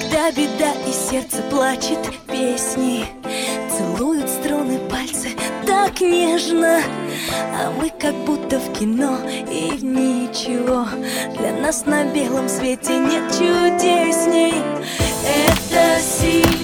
Когда беда и сердце плачет песни Целуют струны пальцы так нежно. А мы как будто в кино и в ничего Для нас на белом свете нет чудесней. Это сила